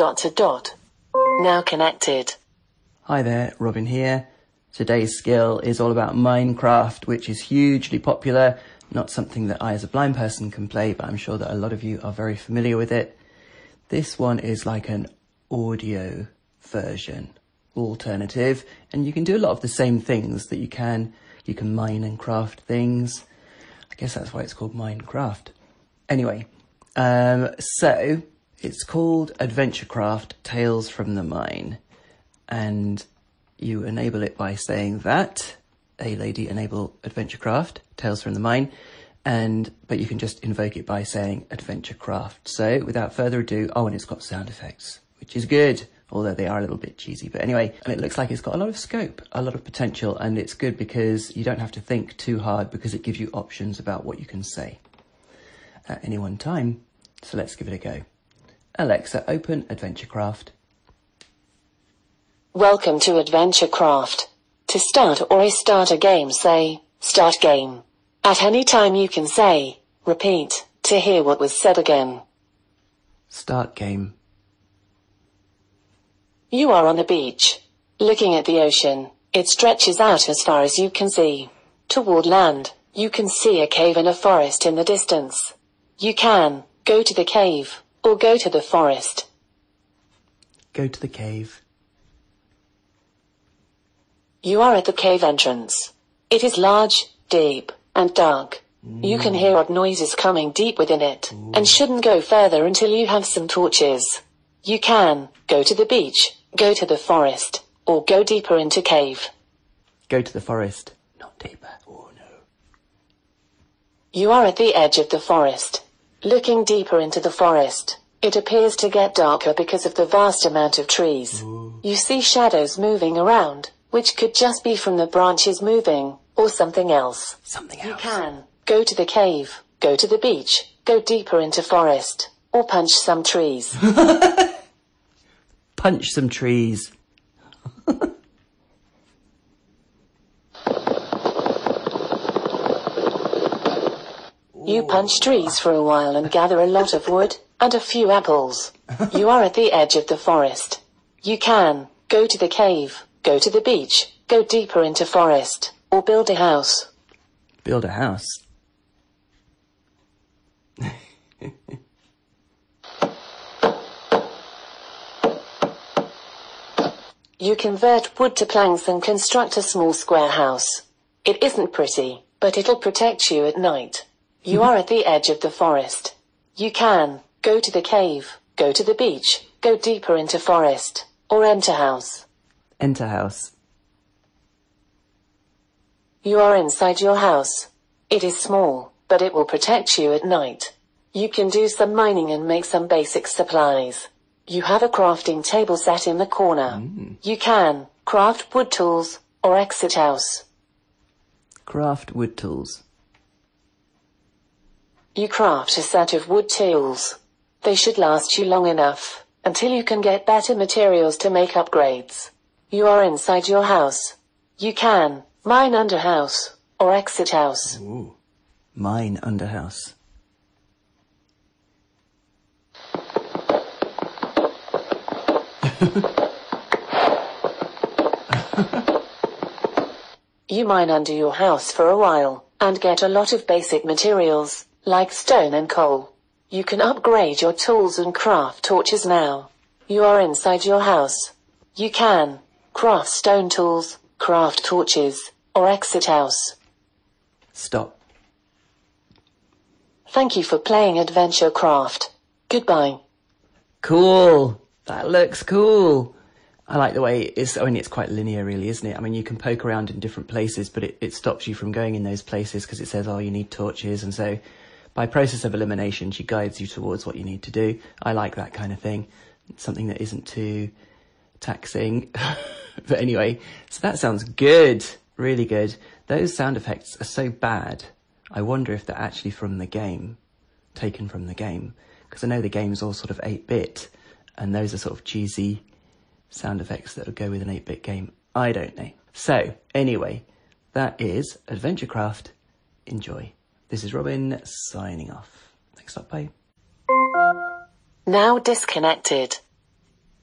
dot to dot. Now connected. Hi there, Robin here. Today's skill is all about Minecraft, which is hugely popular. Not something that I as a blind person can play, but I'm sure that a lot of you are very familiar with it. This one is like an audio version, alternative, and you can do a lot of the same things that you can. You can mine and craft things. I guess that's why it's called Minecraft. Anyway, um, so it's called AdventureCraft Tales from the Mine, and you enable it by saying that a lady enable AdventureCraft Tales from the Mine, and but you can just invoke it by saying AdventureCraft. So without further ado, oh, and it's got sound effects, which is good. Although they are a little bit cheesy, but anyway, and it looks like it's got a lot of scope, a lot of potential, and it's good because you don't have to think too hard because it gives you options about what you can say at any one time. So let's give it a go. Alexa, open AdventureCraft. Welcome to AdventureCraft. To start or restart a game, say, Start game. At any time you can say, Repeat, to hear what was said again. Start game. You are on a beach. Looking at the ocean, it stretches out as far as you can see. Toward land, you can see a cave and a forest in the distance. You can go to the cave or go to the forest. Go to the cave. You are at the cave entrance. It is large, deep, and dark. You can hear odd noises coming deep within it, and shouldn't go further until you have some torches. You can go to the beach, go to the forest, or go deeper into cave. Go to the forest. Not deeper. Oh no. You are at the edge of the forest. Looking deeper into the forest, it appears to get darker because of the vast amount of trees. You see shadows moving around, which could just be from the branches moving, or something else. Something else. You can go to the cave, go to the beach, go deeper into forest, or punch some trees. Punch some trees. You punch trees for a while and gather a lot of wood and a few apples. You are at the edge of the forest. You can go to the cave, go to the beach, go deeper into forest, or build a house. Build a house. You convert wood to planks and construct a small square house. It isn't pretty, but it'll protect you at night. You are at the edge of the forest. You can go to the cave, go to the beach, go deeper into forest, or enter house. Enter house. You are inside your house. It is small, but it will protect you at night. You can do some mining and make some basic supplies. You have a crafting table set in the corner. Mm. You can craft wood tools or exit house. Craft wood tools. You craft a set of wood tools. They should last you long enough until you can get better materials to make upgrades. You are inside your house. You can mine under house or exit house. Ooh. Mine under house. You mine under your house for a while and get a lot of basic materials like stone and coal. You can upgrade your tools and craft torches now. You are inside your house. You can craft stone tools, craft torches, or exit house. Stop. Thank you for playing Adventure Craft. Goodbye. Cool. That looks cool. I like the way it's, I mean, it's quite linear really, isn't it? I mean, you can poke around in different places, but it, it stops you from going in those places because it says, oh, you need torches. And so by process of elimination, she guides you towards what you need to do. I like that kind of thing. It's something that isn't too taxing. but anyway, so that sounds good. Really good. Those sound effects are so bad. I wonder if they're actually from the game, taken from the game. Because I know the game's all sort of 8 bit, and those are sort of cheesy sound effects that would go with an 8 bit game. I don't know. So, anyway, that is AdventureCraft. Enjoy. This is Robin signing off. Thanks a lot. Bye. Now disconnected.